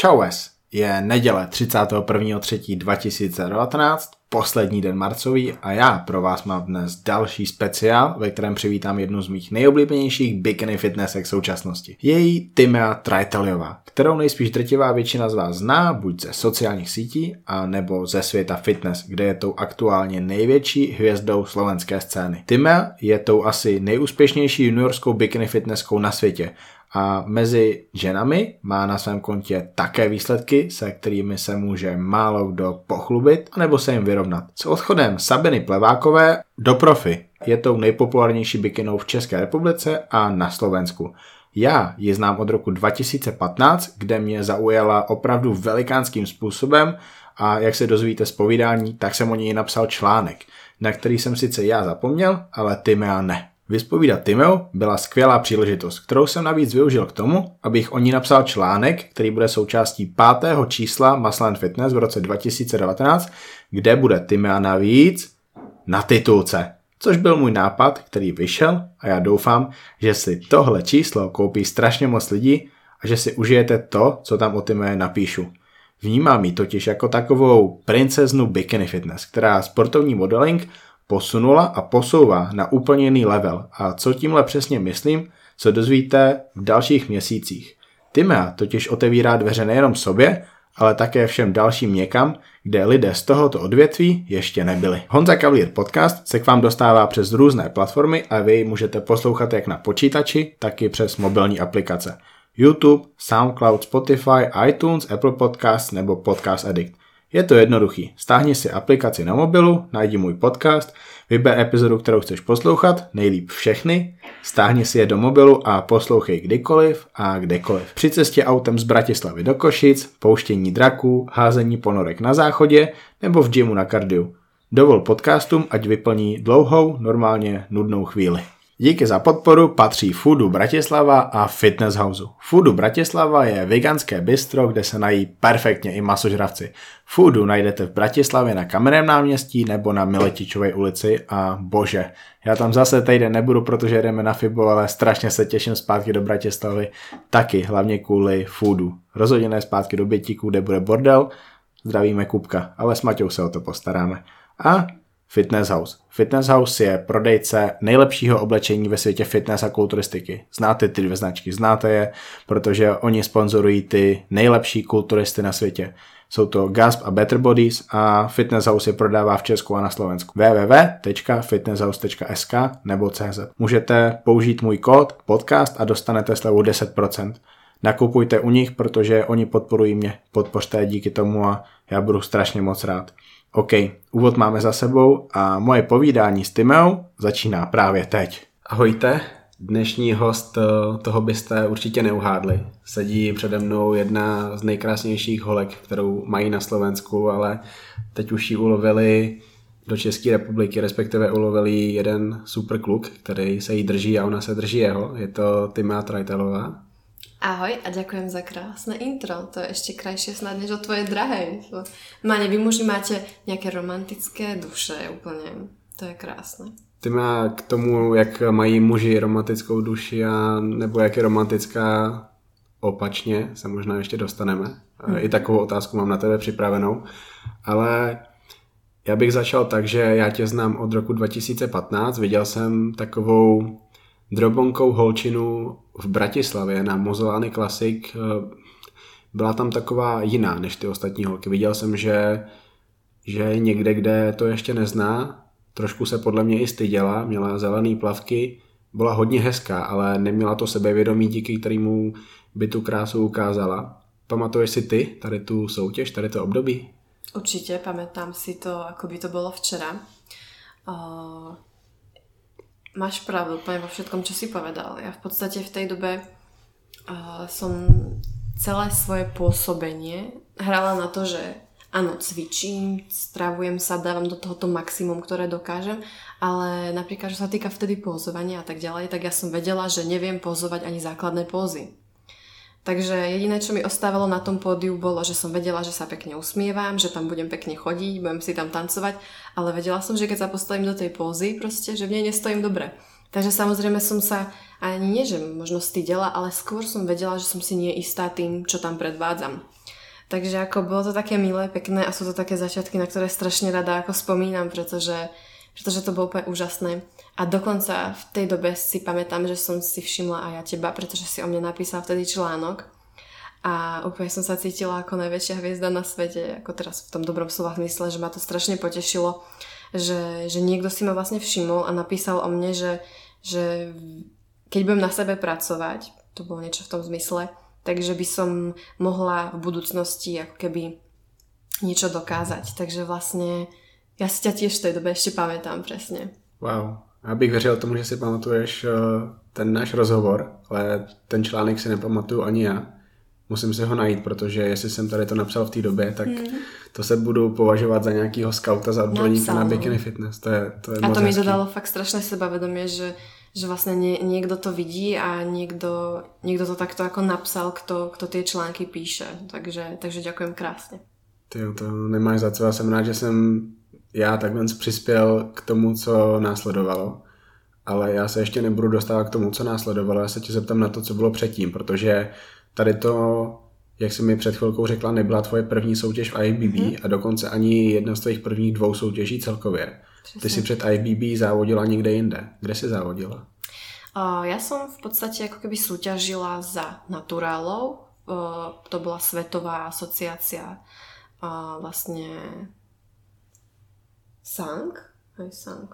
Čaues, je neděle 31.3.2019, poslední den marcový a já pro vás mám dnes další speciál, ve kterém přivítám jednu z mých nejoblíbenějších bikini fitnessek současnosti. Její Timea Traiteliová, kterou nejspíš drtivá většina z vás zná, buď ze sociálních sítí, a nebo ze světa fitness, kde je tou aktuálně největší hvězdou slovenské scény. Timea je tou asi nejúspěšnější juniorskou bikini fitnesskou na světě a mezi ženami má na svém kontě také výsledky, se kterými se může málo kdo pochlubit nebo se jim vyrovnat. S odchodem Sabiny Plevákové do profi je tou nejpopulárnější bikinou v České republice a na Slovensku. Já ji znám od roku 2015, kde mě zaujala opravdu velikánským způsobem a jak se dozvíte z povídání, tak jsem o něj napsal článek, na který jsem sice já zapomněl, ale ty ne. Vyspovídat Timeo byla skvělá příležitost, kterou jsem navíc využil k tomu, abych o ní napsal článek, který bude součástí pátého čísla Masland Fitness v roce 2019, kde bude Timea navíc na titulce. Což byl můj nápad, který vyšel a já doufám, že si tohle číslo koupí strašně moc lidí a že si užijete to, co tam o Timea napíšu. Vnímám ji totiž jako takovou princeznu bikini fitness, která sportovní modeling posunula a posouvá na úplně jiný level. A co tímhle přesně myslím, co dozvíte v dalších měsících. Timea totiž otevírá dveře nejenom sobě, ale také všem dalším někam, kde lidé z tohoto odvětví ještě nebyli. Honza Cavalier podcast se k vám dostává přes různé platformy a vy můžete poslouchat jak na počítači, tak i přes mobilní aplikace. YouTube, SoundCloud, Spotify, iTunes, Apple Podcasts nebo Podcast Addict. Je to jednoduchý. Stáhni si aplikaci na mobilu, najdi můj podcast, vyber epizodu, kterou chceš poslouchat, nejlíp všechny, stáhni si je do mobilu a poslouchej kdykoliv a kdekoliv. Při cestě autem z Bratislavy do Košic, pouštění draků, házení ponorek na záchodě nebo v gymu na kardiu. Dovol podcastům, ať vyplní dlouhou, normálně nudnou chvíli. Díky za podporu patří Foodu Bratislava a Fitness House. Foodu Bratislava je veganské bistro, kde se nají perfektně i masožravci. Foodu najdete v Bratislavě na Kamenném náměstí nebo na Miletičové ulici a bože, já tam zase týden nebudu, protože jdeme na Fibo, ale strašně se těším zpátky do Bratislavy, taky hlavně kvůli Foodu. Rozhodně zpátky do Bětíku, kde bude bordel, zdravíme Kupka, ale s Maťou se o to postaráme. A Fitness House. Fitness House je prodejce nejlepšího oblečení ve světě fitness a kulturistiky. Znáte ty dvě značky, znáte je, protože oni sponzorují ty nejlepší kulturisty na světě. Jsou to Gasp a Better Bodies a Fitness House je prodává v Česku a na Slovensku. www.fitnesshouse.sk nebo CZ. Můžete použít můj kód podcast a dostanete slevu 10%. Nakupujte u nich, protože oni podporují mě. Podpořte díky tomu a já budu strašně moc rád. OK, úvod máme za sebou a moje povídání s Timeou začíná právě teď. Ahojte, dnešní host eh, toho byste určitě neuhádli. Sedí přede mnou jedna z nejkrásnějších holek, kterou mají na Slovensku, ale teď už ji ulovili do České republiky, respektive ulovili jeden super kluk, který se jí drží a ona se drží jeho. Je to Timea Trajtelová. Ahoj a ďakujem za krásne intro. To je ešte krajšie snad než o tvojej drahej. Máne, vy muži máte nejaké romantické duše úplne. To je krásne. Ty má k tomu, jak mají muži romantickou duši a nebo jak je romantická opačně, se možná ještě dostaneme. Hmm. I takovou otázku mám na tebe připravenou. Ale já bych začal tak, že já tě znám od roku 2015. Viděl jsem takovou drobonkou holčinu v Bratislavě na Mozolány Classic. Eh, byla tam taková jiná než ty ostatní holky. Viděl jsem, že, že někde, kde to ještě nezná. Trošku se podle mě i styděla, měla zelené plavky, byla hodně hezká, ale neměla to sebevědomí, díky kterému by tu krásu ukázala. Pamatuješ si ty tady tu soutěž, tady to období? Určitě, pamätám si to, ako by to bylo včera. Máš pravdu úplne vo všetkom, čo si povedal. Ja v podstate v tej dobe uh, som celé svoje pôsobenie hrala na to, že áno, cvičím, stravujem sa, dávam do toho to maximum, ktoré dokážem, ale napríklad, čo sa týka vtedy pozovania a tak ďalej, tak ja som vedela, že neviem pozovať ani základné pózy. Takže jediné, čo mi ostávalo na tom pódiu, bolo, že som vedela, že sa pekne usmievam, že tam budem pekne chodiť, budem si tam tancovať, ale vedela som, že keď sa postavím do tej pózy, proste, že v nej nestojím dobre. Takže samozrejme som sa ani nie, že možno stydela, ale skôr som vedela, že som si nie istá tým, čo tam predvádzam. Takže ako bolo to také milé, pekné a sú to také začiatky, na ktoré strašne rada ako spomínam, pretože, pretože to bolo úplne úžasné. A dokonca v tej dobe si pamätám, že som si všimla aj ja teba, pretože si o mne napísal vtedy článok a úplne som sa cítila ako najväčšia hviezda na svete, ako teraz v tom dobrom slova zmysle, že ma to strašne potešilo, že, že niekto si ma vlastne všimol a napísal o mne, že, že keď budem na sebe pracovať, to bolo niečo v tom zmysle, takže by som mohla v budúcnosti ako keby niečo dokázať. Takže vlastne ja si ťa tiež v tej dobe ešte pamätám presne. Wow. Já bych věřil tomu, že si pamatuješ eh, ten náš rozhovor, ale ten článek si nepamatuju ani já musím si ho najít, protože jestli jsem tady to napsal v té době, tak hmm. to se budu považovat za nějakého skauta, za odborníka na bikini fitness. To je, to je a to mi dodalo fakt strašné sebavedomie, že, že vlastne nie, niekto to vidí a niekto, niekto to takto ako napsal, kto, kto tie články píše. Takže, takže ďakujem krásně. Ty to nemáš za co. Já jsem rád, že jsem já takhle přispěl k tomu, co následovalo. Ale já se ještě nebudu dostávat k tomu, co následovalo. Já se tě zeptám na to, co bylo předtím, protože tady to, jak jsi mi před chvilkou řekla, nebyla tvoje první soutěž v IBB hmm. a dokonce ani jedna z tvých prvních dvou soutěží celkově. Přesně. Ty si před IBB závodila někde jinde. Kde si závodila? Uh, ja som v podstate ako keby súťažila za naturálov. Uh, to bola svetová asociácia uh, vlastne SANG. Aj SANG.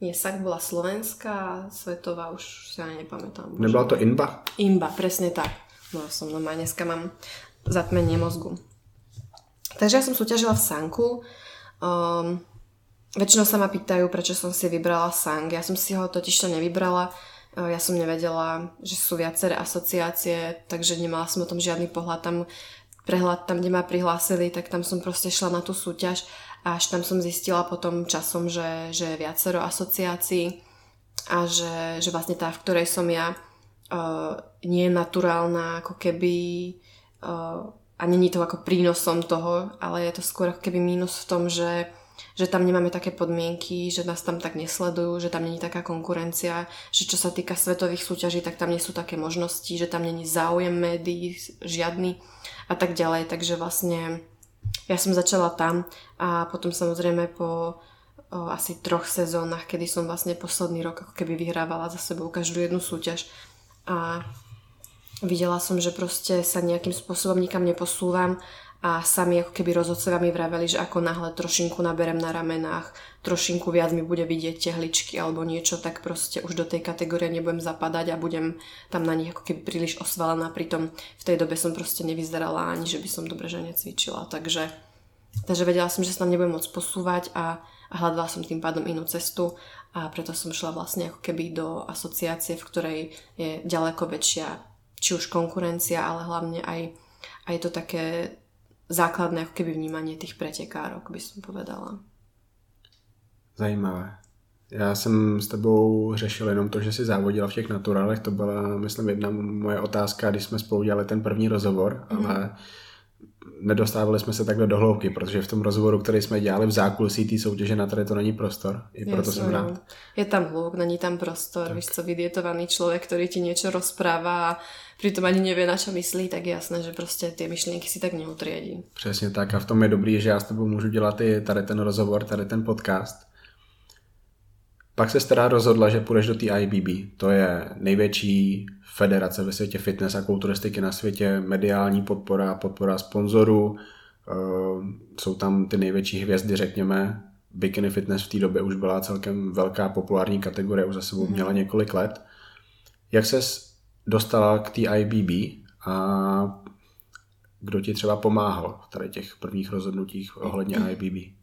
Nie, SANG bola slovenská, svetová už si ani nepamätám. Nebola to INBA? INBA, presne tak. No som normálne, dneska mám zatmenie mozgu. Takže ja som súťažila v Sanku. Um, väčšinou sa ma pýtajú, prečo som si vybrala Sang. Ja som si ho totiž to nevybrala. Uh, ja som nevedela, že sú viaceré asociácie, takže nemala som o tom žiadny pohľad. Tam, prehľad tam, kde ma prihlásili, tak tam som proste šla na tú súťaž až tam som zistila potom časom, že, že je viacero asociácií a že, že vlastne tá, v ktorej som ja, uh, nie je naturálna, ako keby uh, a není to ako prínosom toho, ale je to skôr ako keby mínus v tom, že že tam nemáme také podmienky, že nás tam tak nesledujú, že tam není taká konkurencia, že čo sa týka svetových súťaží, tak tam nie sú také možnosti, že tam není záujem médií žiadny a tak ďalej. Takže vlastne ja som začala tam a potom samozrejme po o, asi troch sezónach, kedy som vlastne posledný rok ako keby vyhrávala za sebou každú jednu súťaž, a videla som, že proste sa nejakým spôsobom nikam neposúvam a sami ako keby rozhodcovia mi vraveli, že ako náhle trošinku naberem na ramenách, trošinku viac mi bude vidieť tehličky alebo niečo, tak proste už do tej kategórie nebudem zapadať a budem tam na nich ako keby príliš osvalená. Pritom v tej dobe som proste nevyzerala ani, že by som dobre že necvičila. Takže, takže vedela som, že sa tam nebudem môcť posúvať a, a hľadala som tým pádom inú cestu a preto som šla vlastne ako keby do asociácie, v ktorej je ďaleko väčšia či už konkurencia, ale hlavne aj, aj to také základné ako keby vnímanie tých pretekárok, by som povedala. Zajímavé. Já jsem s tebou řešil jenom to, že jsi závodila v těch naturálech, to byla, myslím, jedna moje otázka, když jsme spolu dělali ten první rozhovor, mm. ale nedostávali jsme se takhle do hloubky, protože v tom rozhovoru, který jsme dělali v zákulisí té soutěže, na tady to není prostor. I proto Jasne, jsem rád. Je tam hluk, není tam prostor. Tak. Víš co, vydietovaný člověk, který ti něco rozpráva a pritom ani nevie, na čo myslí, tak je jasné, že prostě ty myšlenky si tak neutriedí. Přesně tak a v tom je dobrý, že já s tebou můžu dělat i tady ten rozhovor, tady ten podcast. Pak se teda rozhodla, že půjdeš do té IBB. To je největší federace ve světě fitness a kulturistiky na světě, mediální podpora, podpora sponzorů, eh, jsou tam ty největší hvězdy, řekněme. Bikini fitness v té době už byla celkem velká populární kategorie, už za sebou mhm. měla několik let. Jak se dostala k té IBB a kdo ti třeba pomáhal v tady těch prvních rozhodnutích ohledně IBB?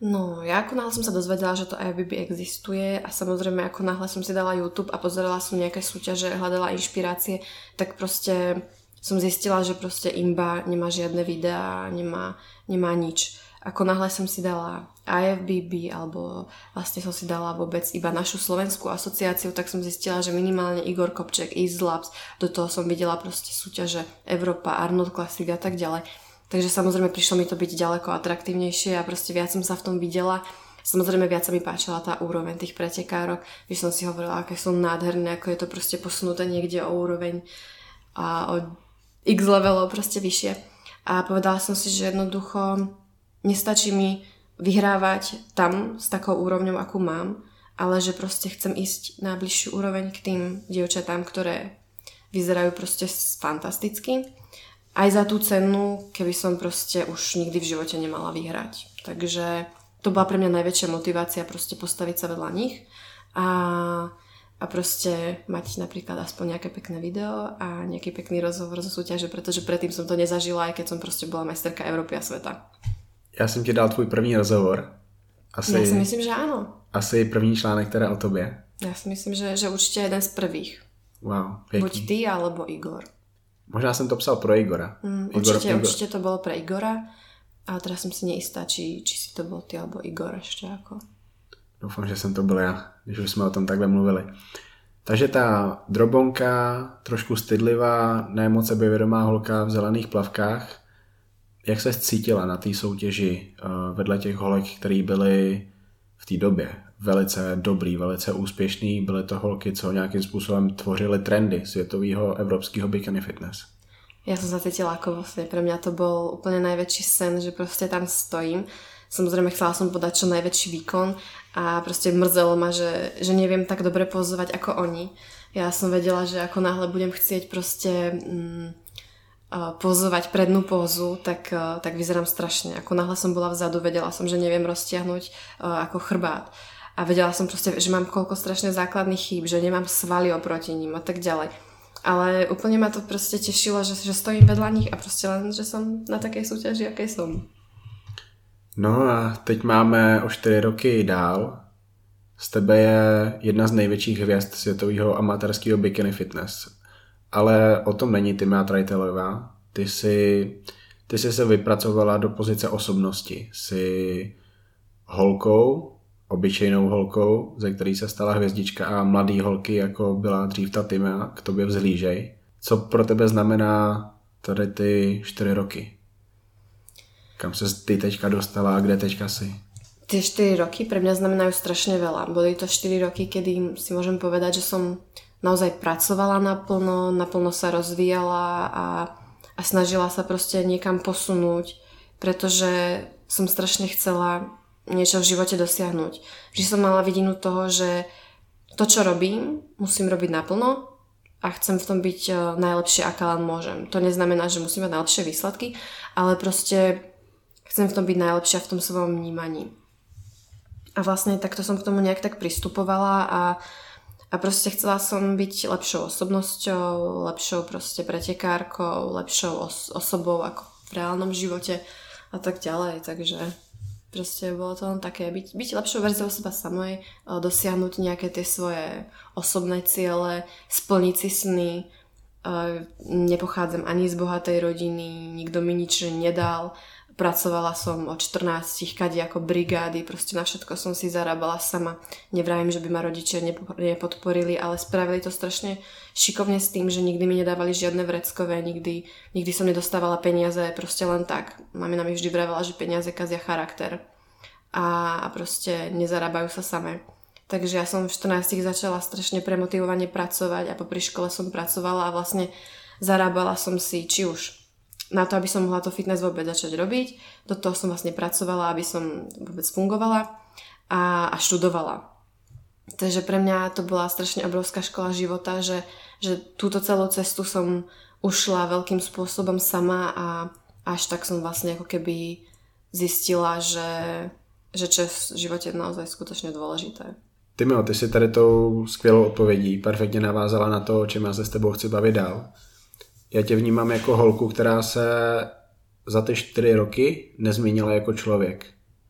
No, ja ako náhle som sa dozvedela, že to IFBB existuje a samozrejme ako náhle som si dala YouTube a pozerala som nejaké súťaže, hľadala inšpirácie, tak proste som zistila, že proste Imba nemá žiadne videá, nemá, nemá nič. Ako náhle som si dala IFBB alebo vlastne som si dala vôbec iba našu slovenskú asociáciu, tak som zistila, že minimálne Igor Kopček, Easy Labs, do toho som videla proste súťaže Európa, Arnold Classic a tak ďalej Takže samozrejme prišlo mi to byť ďaleko atraktívnejšie a proste viac som sa v tom videla Samozrejme viac sa mi páčila tá úroveň tých pretekárok, když som si hovorila, aké sú nádherné, ako je to proste posunuté niekde o úroveň a o x levelov proste vyššie. A povedala som si, že jednoducho nestačí mi vyhrávať tam s takou úrovňou, akú mám, ale že proste chcem ísť na bližšiu úroveň k tým dievčatám, ktoré vyzerajú proste fantasticky. Aj za tú cenu, keby som proste už nikdy v živote nemala vyhrať. Takže to bola pre mňa najväčšia motivácia proste postaviť sa vedľa nich a, a proste mať napríklad aspoň nejaké pekné video a nejaký pekný rozhovor zo súťaže, pretože predtým som to nezažila, aj keď som proste bola majsterka Európy a sveta. Já jsem ti dal tvůj první rozhovor. Asi, Já si myslím, že áno. Asi první článek teda o tobě. Ja si myslím, že, že určite jeden z prvých. Wow, pěkný. Buď ty, alebo Igor. Možná jsem to psal pro Igora. Mm, Igor, určite, Igor. určite to bolo pre Igora, ale teraz som si neistá, či, či si to bol ty alebo Igor ešte ako. Doufám, že jsem to byl já, když už jsme o tom takhle mluvili. Takže ta drobonka, trošku stydlivá, ne moc sebevědomá holka v zelených plavkách, jak se cítila na té soutěži eh, vedle těch holek, které byly v té době velice dobrý, velice úspěšný, byly to holky, co nějakým způsobem tvořily trendy světového evropského bikini fitness. Ja som sa cítila ako vlastne, pre mňa to bol úplne najväčší sen, že proste tam stojím. Samozrejme chcela som podať čo najväčší výkon a proste mrzelo ma, že, že neviem tak dobre pozovať ako oni. Ja som vedela, že ako náhle budem chcieť proste mm, pozovať prednú pózu, tak, tak vyzerám strašne. Ako náhle som bola vzadu, vedela som, že neviem roztiahnuť ako chrbát. A vedela som proste, že mám koľko strašne základných chýb, že nemám svaly oproti ním a tak ďalej. Ale úplne ma to proste tešilo, že, že stojím vedľa nich a proste len, že som na takej súťaži, akej som. No a teď máme o 4 roky dál. Z tebe je jedna z největších hvězd světového amatérského bikini fitness. Ale o tom není Timea Trajtelová. Ty si, ty si se vypracovala do pozice osobnosti. Jsi holkou, obyčejnou holkou, ze který se stala hvězdička a mladý holky, jako byla dřív ta Timea, k tobě vzhlížej. Co pro tebe znamená tady ty 4 roky? Kam se ty teďka dostala a kde teďka si? Tie 4 roky pre mňa znamenajú strašne veľa. Boli to 4 roky, kedy si môžem povedať, že som naozaj pracovala naplno, naplno sa rozvíjala a, a snažila sa proste niekam posunúť, pretože som strašne chcela niečo v živote dosiahnuť. Vždy som mala vidinu toho, že to, čo robím, musím robiť naplno a chcem v tom byť eh, najlepšie, aká len môžem. To neznamená, že musím mať najlepšie výsledky, ale proste chcem v tom byť najlepšia v tom svojom vnímaní. A vlastne takto som k tomu nejak tak pristupovala a, a proste chcela som byť lepšou osobnosťou, lepšou proste pretekárkou, lepšou os- osobou ako v reálnom živote a tak ďalej. Takže proste bolo to len také, byť, byť lepšou verziou seba samej, dosiahnuť nejaké tie svoje osobné ciele, splniť si sny. Nepochádzam ani z bohatej rodiny, nikto mi nič nedal Pracovala som od 14 kadi ako brigády, proste na všetko som si zarábala sama. Nevravím, že by ma rodičia nepodporili, ale spravili to strašne šikovne s tým, že nikdy mi nedávali žiadne vreckové, nikdy, nikdy som nedostávala peniaze proste len tak. Mamina mi vždy vravela, že peniaze kazia charakter a, a proste nezarábajú sa samé. Takže ja som v 14 začala strašne premotivovane pracovať a popri škole som pracovala a vlastne zarábala som si či už na to, aby som mohla to fitness vôbec začať robiť. Do toho som vlastne pracovala, aby som vôbec fungovala a, a študovala. Takže pre mňa to bola strašne obrovská škola života, že, že túto celú cestu som ušla veľkým spôsobom sama a až tak som vlastne ako keby zistila, že, že čo je v živote naozaj skutočne dôležité. Tymio, ty si tady tou skvělou odpovědí perfektně navázala na to, o čem já se s tebou chci bavit dál já tě vnímám jako holku, která se za ty čtyři roky nezměnila jako člověk.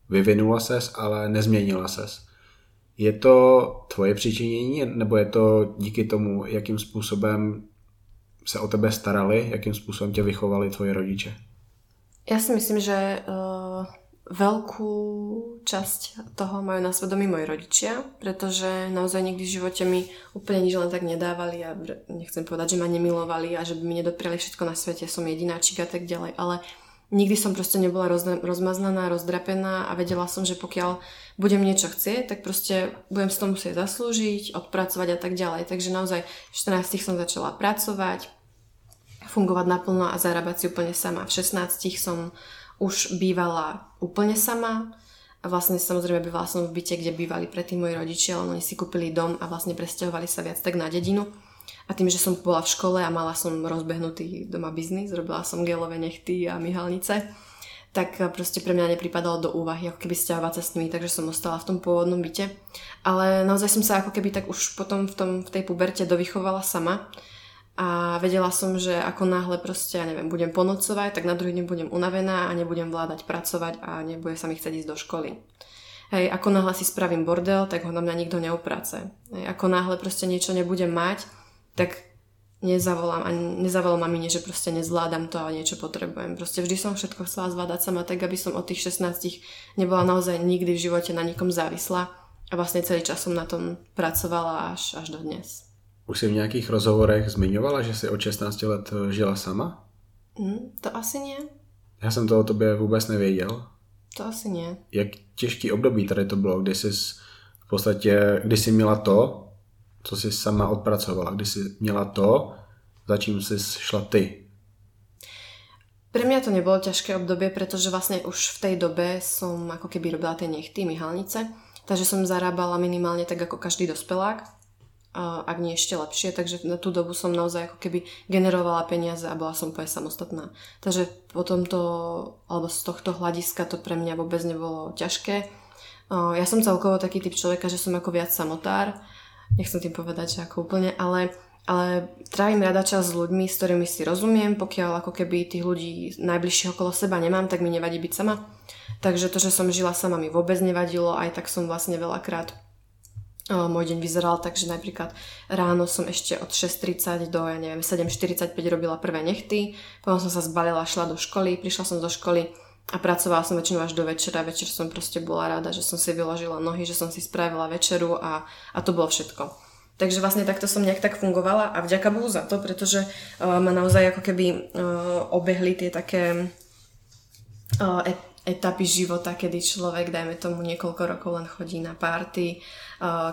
Vyvinula ses, ale nezměnila ses. Je to tvoje přičinění, nebo je to díky tomu, jakým způsobem se o tebe starali, jakým způsobem tě vychovali tvoje rodiče? Já si myslím, že uh, veľkú časť toho majú na svedomí moji rodičia, pretože naozaj nikdy v živote mi úplne nič len tak nedávali a nechcem povedať, že ma nemilovali a že by mi nedopriali všetko na svete, som jedináčik a tak ďalej, ale nikdy som proste nebola roz, rozmaznaná, rozdrapená a vedela som, že pokiaľ budem niečo chcieť, tak proste budem si to musieť zaslúžiť, odpracovať a tak ďalej. Takže naozaj v 14 som začala pracovať, fungovať naplno a zarábať si úplne sama. V 16 som už bývala úplne sama, a vlastne samozrejme bývala som v byte, kde bývali predtým moji rodičia, ale oni si kúpili dom a vlastne presťahovali sa viac tak na dedinu. A tým, že som bola v škole a mala som rozbehnutý doma biznis, robila som gelové nechty a myhalnice, tak proste pre mňa nepripadalo do úvahy, ako keby stiahovať sa s nimi, takže som ostala v tom pôvodnom byte. Ale naozaj som sa ako keby tak už potom v, tom, v tej puberte dovychovala sama a vedela som, že ako náhle proste, ja neviem, budem ponocovať, tak na druhý deň budem unavená a nebudem vládať pracovať a nebude sa mi chcieť ísť do školy. Hej, ako náhle si spravím bordel, tak ho na mňa nikto neuprace. Hej, ako náhle proste niečo nebudem mať, tak nezavolám, ani nezavolám mamine, že proste nezvládam to a niečo potrebujem. Proste vždy som všetko chcela zvládať sama tak, aby som od tých 16 nebola naozaj nikdy v živote na nikom závislá a vlastne celý čas som na tom pracovala až, až do dnes. Už si v nějakých rozhovorech zmiňovala, že si od 16 let eh, žila sama? Mm, to asi nie. Já jsem to o tobě vůbec nevěděl. To asi nie. Jak těžký období tady to bylo, kdy jsi v podstatě, kdy jsi měla to, co jsi sama odpracovala, kdy jsi měla to, za čím jsi šla ty. Pre mňa to nebolo ťažké obdobie, pretože vlastne už v tej dobe som ako keby robila tie nechty, myhalnice, takže som zarábala minimálne tak ako každý dospelák ak nie ešte lepšie, takže na tú dobu som naozaj ako keby generovala peniaze a bola som úplne samostatná. Takže po tomto, alebo z tohto hľadiska to pre mňa vôbec nebolo ťažké. Ja som celkovo taký typ človeka, že som ako viac samotár, nechcem tým povedať, že ako úplne, ale, ale trávim rada čas s ľuďmi, s ktorými si rozumiem, pokiaľ ako keby tých ľudí najbližšie okolo seba nemám, tak mi nevadí byť sama. Takže to, že som žila sama mi vôbec nevadilo, aj tak som vlastne veľakrát môj deň vyzeral tak, že napríklad ráno som ešte od 6.30 do, ja neviem, 7.45 robila prvé nechty, potom som sa zbalila, šla do školy, prišla som do školy a pracovala som väčšinou až do večera. Večer som proste bola rada, že som si vyložila nohy, že som si spravila večeru a, a to bolo všetko. Takže vlastne takto som nejak tak fungovala a vďaka Bohu za to, pretože uh, ma naozaj ako keby uh, obehli tie také uh, etapy života, kedy človek, dajme tomu, niekoľko rokov len chodí na párty,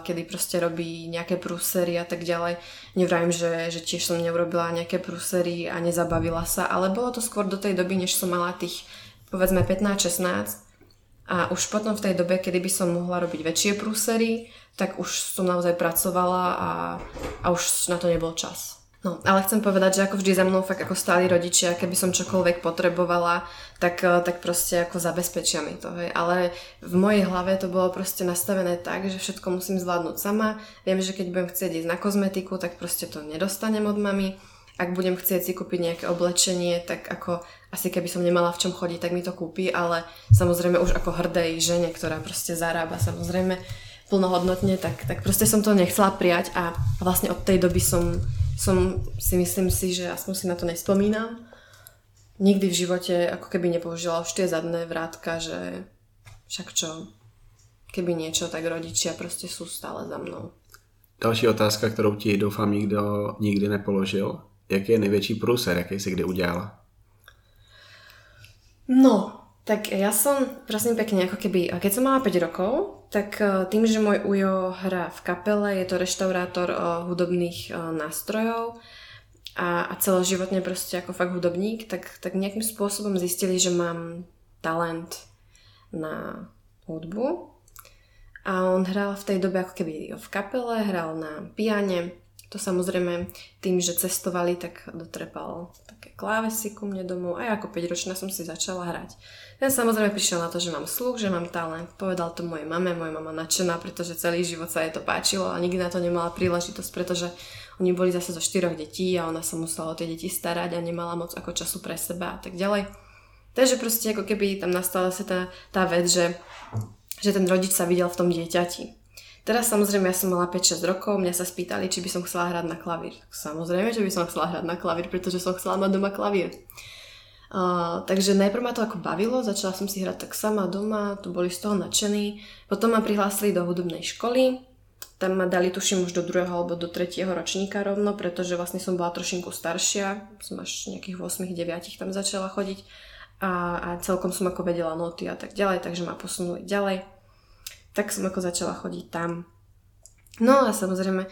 kedy proste robí nejaké prúsery a tak ďalej. Nevrajím, že, že tiež som neurobila nejaké prúsery a nezabavila sa, ale bolo to skôr do tej doby, než som mala tých povedzme 15-16 a už potom v tej dobe, kedy by som mohla robiť väčšie prúsery, tak už som naozaj pracovala a, a už na to nebol čas. No, ale chcem povedať, že ako vždy za mnou fakt ako stáli rodičia, keby som čokoľvek potrebovala, tak, eh, tak proste ako zabezpečia mi to. Hej. Ale v mojej hlave to bolo proste nastavené tak, že všetko musím zvládnuť sama. Viem, že keď budem chcieť ísť na kozmetiku, tak proste to nedostanem od mami. Ak budem chcieť si kúpiť nejaké oblečenie, tak ako asi keby som nemala v čom chodiť, tak mi to kúpi, ale samozrejme už ako hrdej žene, ktorá proste zarába samozrejme plnohodnotne, tak, tak proste som to nechcela prijať a vlastne od tej doby som som si myslím si, že aspoň si na to nespomínam. Nikdy v živote ako keby nepoužila už tie zadné vrátka, že však čo, keby niečo, tak rodičia proste sú stále za mnou. Další otázka, kterou ti doufám nikdo nikdy nepoložil. Jaký je největší průser, jaký si kdy udělala? No, tak ja som, prosím pekne, ako keby, keď som mala 5 rokov, tak e, tým, že môj ujo hrá v kapele, je to reštaurátor e, hudobných e, nástrojov a, a celoživotne proste ako fakt hudobník, tak, tak nejakým spôsobom zistili, že mám talent na hudbu. A on hral v tej dobe ako keby v kapele, hral na piane, to samozrejme tým, že cestovali, tak dotrepal také klávesy ku mne domov a ja ako 5 ročná som si začala hrať. Ten samozrejme prišiel na to, že mám sluch, že mám talent. Povedal to mojej mame, moja mama nadšená, pretože celý život sa jej to páčilo a nikdy na to nemala príležitosť, pretože oni boli zase zo štyroch detí a ona sa musela o tie deti starať a nemala moc ako času pre seba a tak ďalej. Takže proste ako keby tam nastala sa tá, tá vec, že, že ten rodič sa videl v tom dieťati. Teraz samozrejme ja som mala 5-6 rokov, mňa sa spýtali, či by som chcela hrať na klavír. Samozrejme, že by som chcela hrať na klavír, pretože som chcela mať doma klavír. Uh, takže najprv ma to ako bavilo, začala som si hrať tak sama doma, tu boli z toho nadšení. Potom ma prihlásili do hudobnej školy, tam ma dali tuším už do druhého alebo do tretieho ročníka rovno, pretože vlastne som bola trošinku staršia, som až nejakých 8-9 tam začala chodiť. a, a celkom som ako vedela noty a tak ďalej, takže ma posunuli ďalej. Tak som ako začala chodiť tam. No a samozrejme,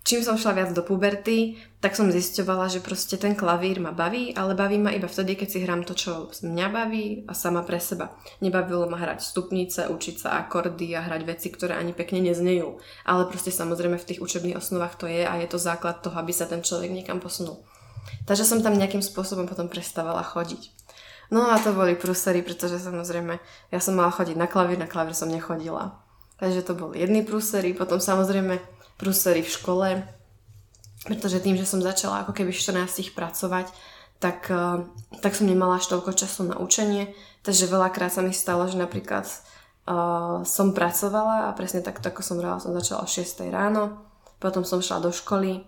čím som šla viac do puberty, tak som zisťovala, že proste ten klavír ma baví, ale baví ma iba vtedy, keď si hrám to, čo mňa baví a sama pre seba. Nebavilo ma hrať stupnice, učiť sa akordy a hrať veci, ktoré ani pekne neznejú. Ale proste samozrejme v tých učebných osnovách to je a je to základ toho, aby sa ten človek niekam posunul. Takže som tam nejakým spôsobom potom prestávala chodiť. No a to boli prúsery, pretože samozrejme ja som mala chodiť na klavír, na klavír som nechodila. Takže to boli jedny prúsery, potom samozrejme prúsery v škole, pretože tým, že som začala ako keby 14 pracovať, tak, eh, tak som nemala až toľko času na učenie, takže veľakrát sa mi stalo, že napríklad uh, som pracovala a presne tak, ako som vrala, som začala o 6 ráno, potom som šla do školy,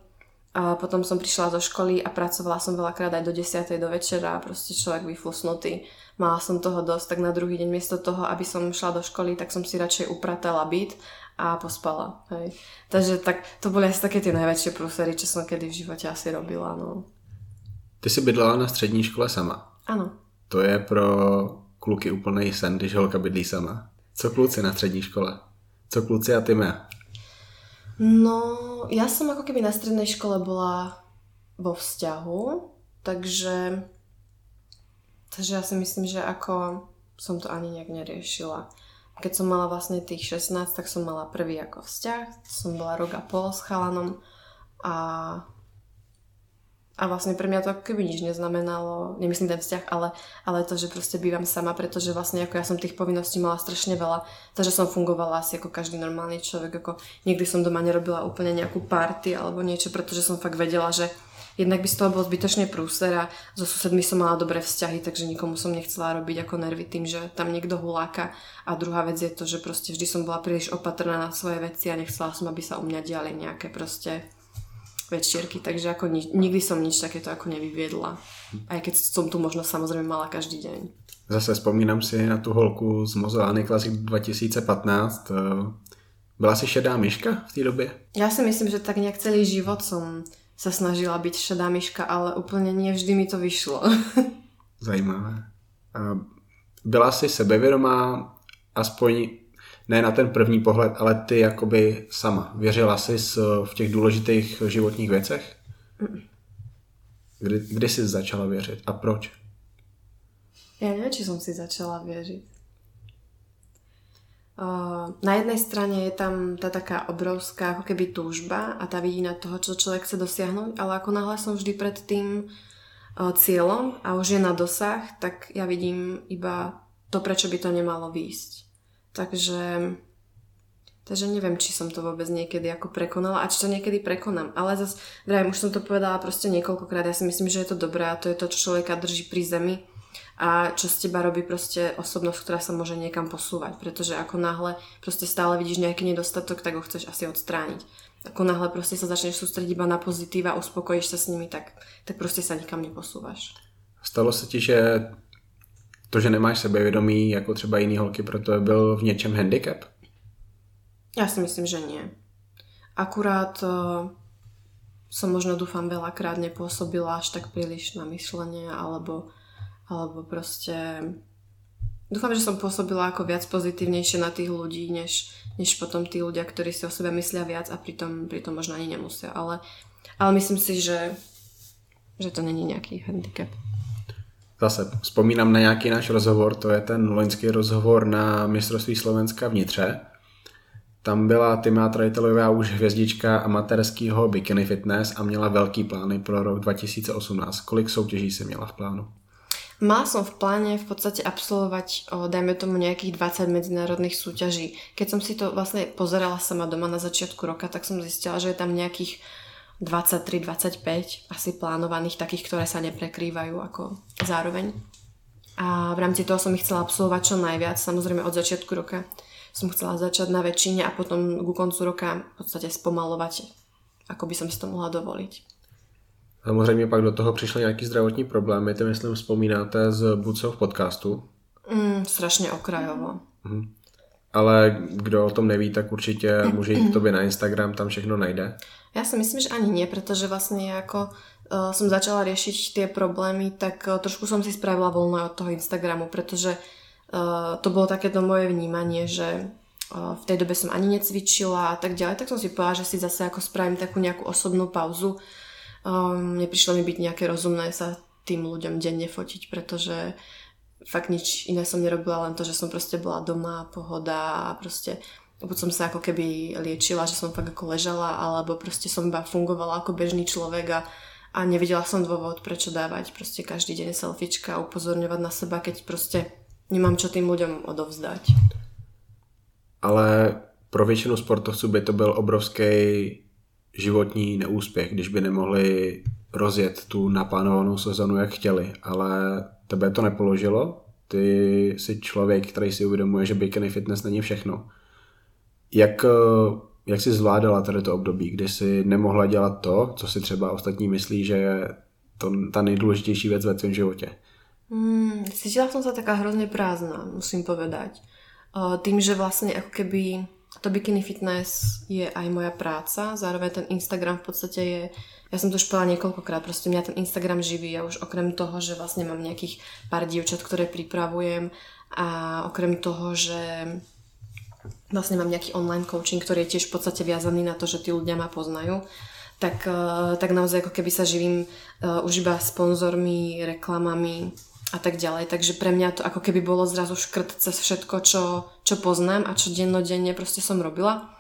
a potom som prišla do školy a pracovala som veľakrát aj do 10. do večera a proste človek vyflusnutý. Mala som toho dosť, tak na druhý deň miesto toho, aby som šla do školy, tak som si radšej upratala byt a pospala. Hej. Takže tak, to boli asi také tie najväčšie prúsery, čo som kedy v živote asi robila. No. Ty jsi bydlela na střední škole sama. Ano. To je pro kluky úplný sen, když holka bydlí sama. Co kluci na střední škole? Co kluci a ty mé? No, ja som ako keby na strednej škole bola vo vzťahu, takže, takže ja si myslím, že ako som to ani nejak neriešila. Keď som mala vlastne tých 16, tak som mala prvý ako vzťah. Som bola rok a pol s chalanom a, a vlastne pre mňa to ako keby nič neznamenalo, nemyslím ten vzťah, ale, ale to, že proste bývam sama, pretože vlastne ako ja som tých povinností mala strašne veľa, takže som fungovala asi ako každý normálny človek, ako nikdy som doma nerobila úplne nejakú party alebo niečo, pretože som fakt vedela, že jednak by z toho bol zbytočne prúser a so susedmi som mala dobré vzťahy, takže nikomu som nechcela robiť ako nervy tým, že tam niekto huláka. A druhá vec je to, že proste vždy som bola príliš opatrná na svoje veci a nechcela som, aby sa u mňa diali nejaké proste večierky, takže ako ni- nikdy som nič takéto ako nevyviedla. Aj keď som tu možno samozrejme mala každý deň. Zase vzpomínám si na tu holku z Mozoány Classic 2015. Byla si šedá myška v té době? Ja si myslím, že tak nejak celý život som sa snažila byť šedá myška, ale úplne nie vždy mi to vyšlo. Zajímavé. Byla si sebevědomá aspoň ne na ten první pohled, ale ty jakoby sama. Věřila jsi v těch důležitých životních věcech? Kdy, kdy jsi začala věřit a proč? Ja neviem, či som si začala věřit. Na jednej strane je tam tá taká obrovská ako keby túžba a tá vidina toho, čo človek chce dosiahnuť, ale ako náhle som vždy pred tým cieľom a už je na dosah, tak ja vidím iba to, prečo by to nemalo výjsť. Takže, takže neviem, či som to vôbec niekedy ako prekonala a či to niekedy prekonám. Ale zase, vrajím, už som to povedala proste niekoľkokrát, ja si myslím, že je to dobré a to je to, čo človeka drží pri zemi a čo z teba robí proste osobnosť, ktorá sa môže niekam posúvať, pretože ako náhle proste stále vidíš nejaký nedostatok, tak ho chceš asi odstrániť. Ako náhle proste sa začneš sústrediť iba na pozitíva, uspokojíš sa s nimi, tak, tak proste sa nikam neposúvaš. Stalo se ti, že to, že nemáš sebevědomí jako třeba jiný holky, proto byl v něčem handicap? Ja si myslím, že nie. Akurát uh, som možno dúfam veľakrát nepôsobila až tak príliš na myšlenie alebo alebo proste dúfam, že som pôsobila ako viac pozitívnejšie na tých ľudí, než, než potom tí ľudia, ktorí si o sebe myslia viac a pritom, pritom možno ani nemusia. Ale, ale myslím si, že, že to není nejaký handicap. Zase vzpomínám na nějaký náš rozhovor, to je ten loňský rozhovor na mistrovství Slovenska vnitře. Tam byla Tyma Trajtelová už hvězdička amatérského bikini fitness a měla velký plány pro rok 2018. Kolik soutěží si měla v plánu? Mala som v pláne v podstate absolvovať, o, dajme tomu, nejakých 20 medzinárodných súťaží. Keď som si to vlastne pozerala sama doma na začiatku roka, tak som zistila, že je tam nejakých 23-25 asi plánovaných, takých, ktoré sa neprekrývajú ako zároveň. A v rámci toho som ich chcela absolvovať čo najviac, samozrejme od začiatku roka som chcela začať na väčšine a potom ku koncu roka v podstate spomalovať, ako by som si to mohla dovoliť. Samozřejmě pak do toho přišly nějaký zdravotní problémy, ty myslím vzpomínáte z Bucov podcastu. Mm, strašně okrajovo. Mm. Ale kdo o tom neví, tak určitě může jít k tobě na Instagram, tam všechno najde. Ja si myslím, že ani nie, pretože vlastne ako uh, som začala riešiť tie problémy, tak uh, trošku som si spravila voľno od toho Instagramu, pretože uh, to bolo takéto moje vnímanie, že v tej dobe som ani necvičila a tak ďalej, tak som si povedala, že si zase ako spravím takú nejakú osobnú pauzu. Um, neprišlo mi byť nejaké rozumné sa tým ľuďom denne fotiť, pretože fakt nič iné som nerobila, len to, že som proste bola doma, pohoda a proste buď som sa ako keby liečila, že som fakt ako ležala, alebo proste som iba fungovala ako bežný človek a, a nevidela som dôvod, prečo dávať proste každý deň selfiečka upozorňovať na seba, keď proste nemám čo tým ľuďom odovzdať. Ale pro většinu sportovců by to byl obrovský životní neúspěch, když by nemohli rozjet tu naplánovanou sezonu, jak chtěli, ale tebe to nepoložilo. Ty jsi člověk, který si uvědomuje, že bikini fitness není všechno jak, eh, jak jsi zvládala tady to období, kdy jsi nemohla dělat to, co si třeba ostatní myslí, že je to, ta nejdůležitější věc ve tvém životě? Hmm, cítila som sa taká hrozne prázdna, musím povedať. Uh, tým, že vlastne ako keby to bikini fitness je aj moja práca, zároveň ten Instagram v podstate je, ja som to už povedala niekoľkokrát, proste mňa ten Instagram živí, ja už okrem toho, že vlastne mám nejakých pár dievčat, ktoré pripravujem a okrem toho, že vlastne mám nejaký online coaching, ktorý je tiež v podstate viazaný na to, že tí ľudia ma poznajú, tak, eh, tak naozaj ako keby sa živím uh, už iba sponzormi, reklamami a tak ďalej. Takže pre mňa to ako keby bolo zrazu škrt cez všetko, čo, čo poznám a čo dennodenne proste som robila.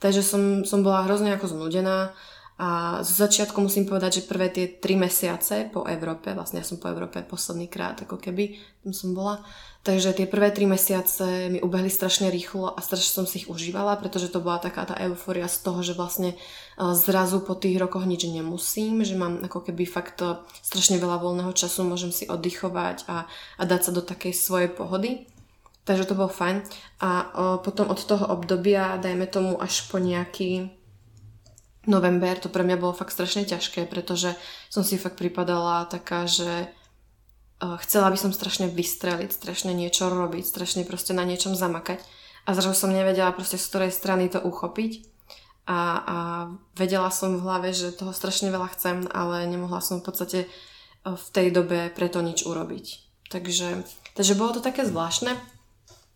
Takže som, som bola hrozne ako znudená a z začiatku musím povedať, že prvé tie tri mesiace po Európe, vlastne ja som po Európe posledný krát ako keby tam som bola, takže tie prvé tri mesiace mi ubehli strašne rýchlo a strašne som si ich užívala, pretože to bola taká tá euforia z toho, že vlastne e, zrazu po tých rokoch nič nemusím, že mám ako keby fakt e, strašne veľa voľného času, môžem si oddychovať a, a dať sa do takej svojej pohody. Takže to bolo fajn. A e, potom od toho obdobia, dajme tomu až po nejaký november, to pre mňa bolo fakt strašne ťažké, pretože som si fakt pripadala taká, že uh, chcela by som strašne vystreliť, strašne niečo robiť, strašne proste na niečom zamakať. A zrazu som nevedela proste z ktorej strany to uchopiť. A, a vedela som v hlave, že toho strašne veľa chcem, ale nemohla som v podstate uh, v tej dobe preto nič urobiť. Takže, takže bolo to také zvláštne,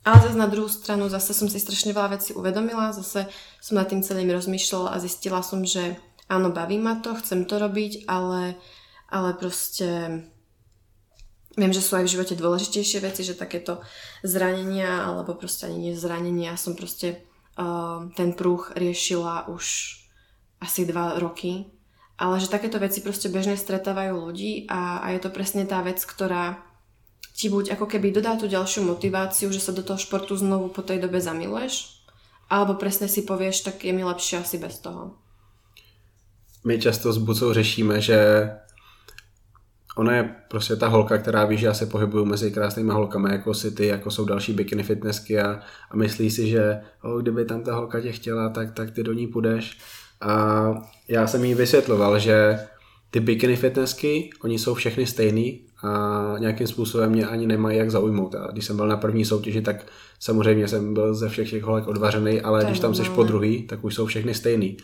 ale zase na druhú stranu zase som si strašne veľa vecí uvedomila, zase som nad tým celým rozmýšľala a zistila som, že áno, baví ma to, chcem to robiť, ale, ale proste viem, že sú aj v živote dôležitejšie veci, že takéto zranenia, alebo proste ani nie zranenia, som proste uh, ten prúh riešila už asi dva roky, ale že takéto veci proste bežne stretávajú ľudí a, a je to presne tá vec, ktorá ti buď ako keby dodá tú ďalšiu motiváciu, že sa do toho športu znovu po tej dobe zamiluješ, alebo presne si povieš, tak je mi lepšie asi bez toho. My často s Bucou řešíme, že ona je prostě ta holka, která ví, že já se pohybuju mezi krásnými holkami, jako si ty, jako jsou další bikini fitnessky a, a myslí si, že oh, kdyby tam ta holka tě chtěla, tak, tak ty do ní půjdeš. A já jsem jí vysvětloval, že ty bikini fitnessky, oni jsou všechny stejný a nějakým způsobem mě ani nemají jak zaujmout. A když jsem byl na první soutěži, tak samozřejmě jsem byl ze všech těch holek odvařený, ale když tam seš po druhý, tak už jsou všechny stejný.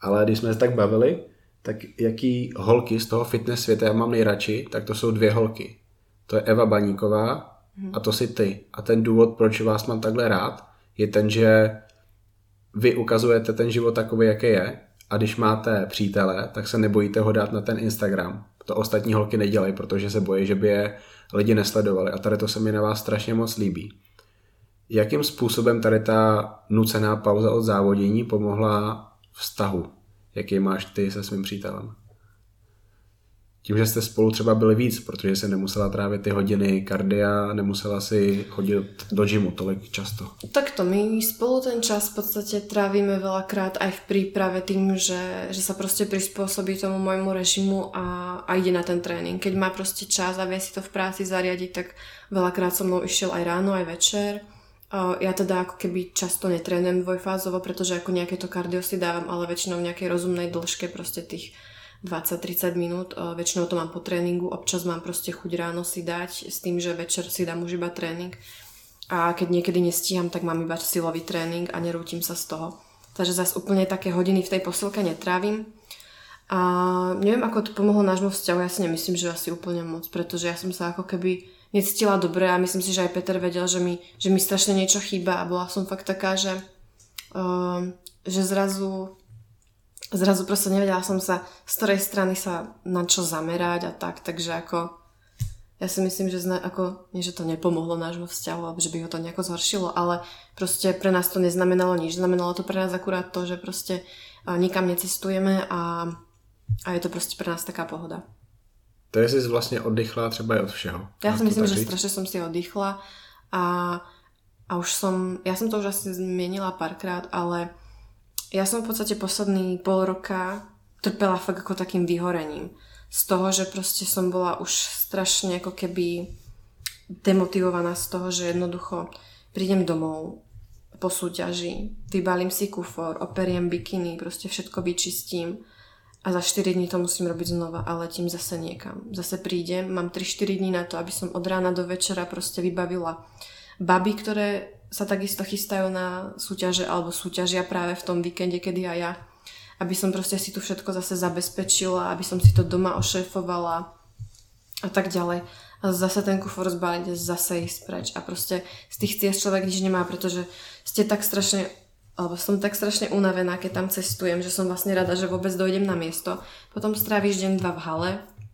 Ale když jsme se tak bavili, tak jaký holky z toho fitness světa já mám nejradši, tak to jsou dvě holky. To je Eva Baníková a to si ty. A ten důvod, proč vás mám takhle rád, je ten, že vy ukazujete ten život takový, jaký je a když máte přítele, tak se nebojíte ho dát na ten Instagram. To ostatní holky nedělají, protože se bojí, že by je lidi nesledovali. A tady to se mi na vás strašně moc líbí. Jakým způsobem tady ta nucená pauza od závodění pomohla vztahu? Jaký máš ty se svým přítelem? Tím, že jste spolu třeba byli víc, protože se nemusela trávit ty hodiny kardia, nemusela si chodit do gymu tolik často. Takto, my spolu ten čas v podstate trávime veľakrát aj v príprave tým, že, že sa proste prispôsobí tomu môjmu režimu a, a ide na ten tréning. Keď má proste čas a vie si to v práci zariadiť, tak veľakrát so mnou išiel aj ráno, aj večer. Ja teda ako keby často netrénujem dvojfázovo, pretože ako nejaké to kardio si dávam, ale väčšinou v nejakej rozumnej dĺžke proste tých 20-30 minút, väčšinou to mám po tréningu, občas mám proste chuť ráno si dať s tým, že večer si dám už iba tréning a keď niekedy nestíham, tak mám iba silový tréning a nerútim sa z toho. Takže zase úplne také hodiny v tej posilke netrávim. A neviem, ako to pomohlo nášmu vzťahu, ja si nemyslím, že asi úplne moc, pretože ja som sa ako keby necítila dobre a myslím si, že aj Peter vedel, že mi, že mi strašne niečo chýba a bola som fakt taká, že, uh, že zrazu zrazu proste nevedela som sa, z ktorej strany sa na čo zamerať a tak, takže ako ja si myslím, že zna, ako, nie, že to nepomohlo nášmu vzťahu, alebo že by ho to nejako zhoršilo, ale proste pre nás to neznamenalo nič. Znamenalo to pre nás akurát to, že proste nikam necestujeme a, a je to proste pre nás taká pohoda. To je si vlastně oddychla třeba i od všeho. Ja si myslím, že strašne som si oddychla a, a už som, ja som to už asi zmienila párkrát, ale ja som v podstate posledný pol roka trpela fakt ako takým vyhorením. Z toho, že proste som bola už strašne ako keby demotivovaná z toho, že jednoducho prídem domov po súťaži, vybalím si kufor, operiem bikiny, proste všetko vyčistím a za 4 dní to musím robiť znova a letím zase niekam. Zase prídem, mám 3-4 dní na to, aby som od rána do večera proste vybavila baby, ktoré sa takisto chystajú na súťaže alebo súťažia práve v tom víkende, kedy aj ja. Aby som proste si tu všetko zase zabezpečila, aby som si to doma ošéfovala a tak ďalej. A zase ten kufor zbaliť, zase ísť preč. A proste z tých ciest človek nič nemá, pretože ste tak strašne alebo som tak strašne unavená, keď tam cestujem, že som vlastne rada, že vôbec dojdem na miesto. Potom stráviš deň dva v hale,